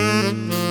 Música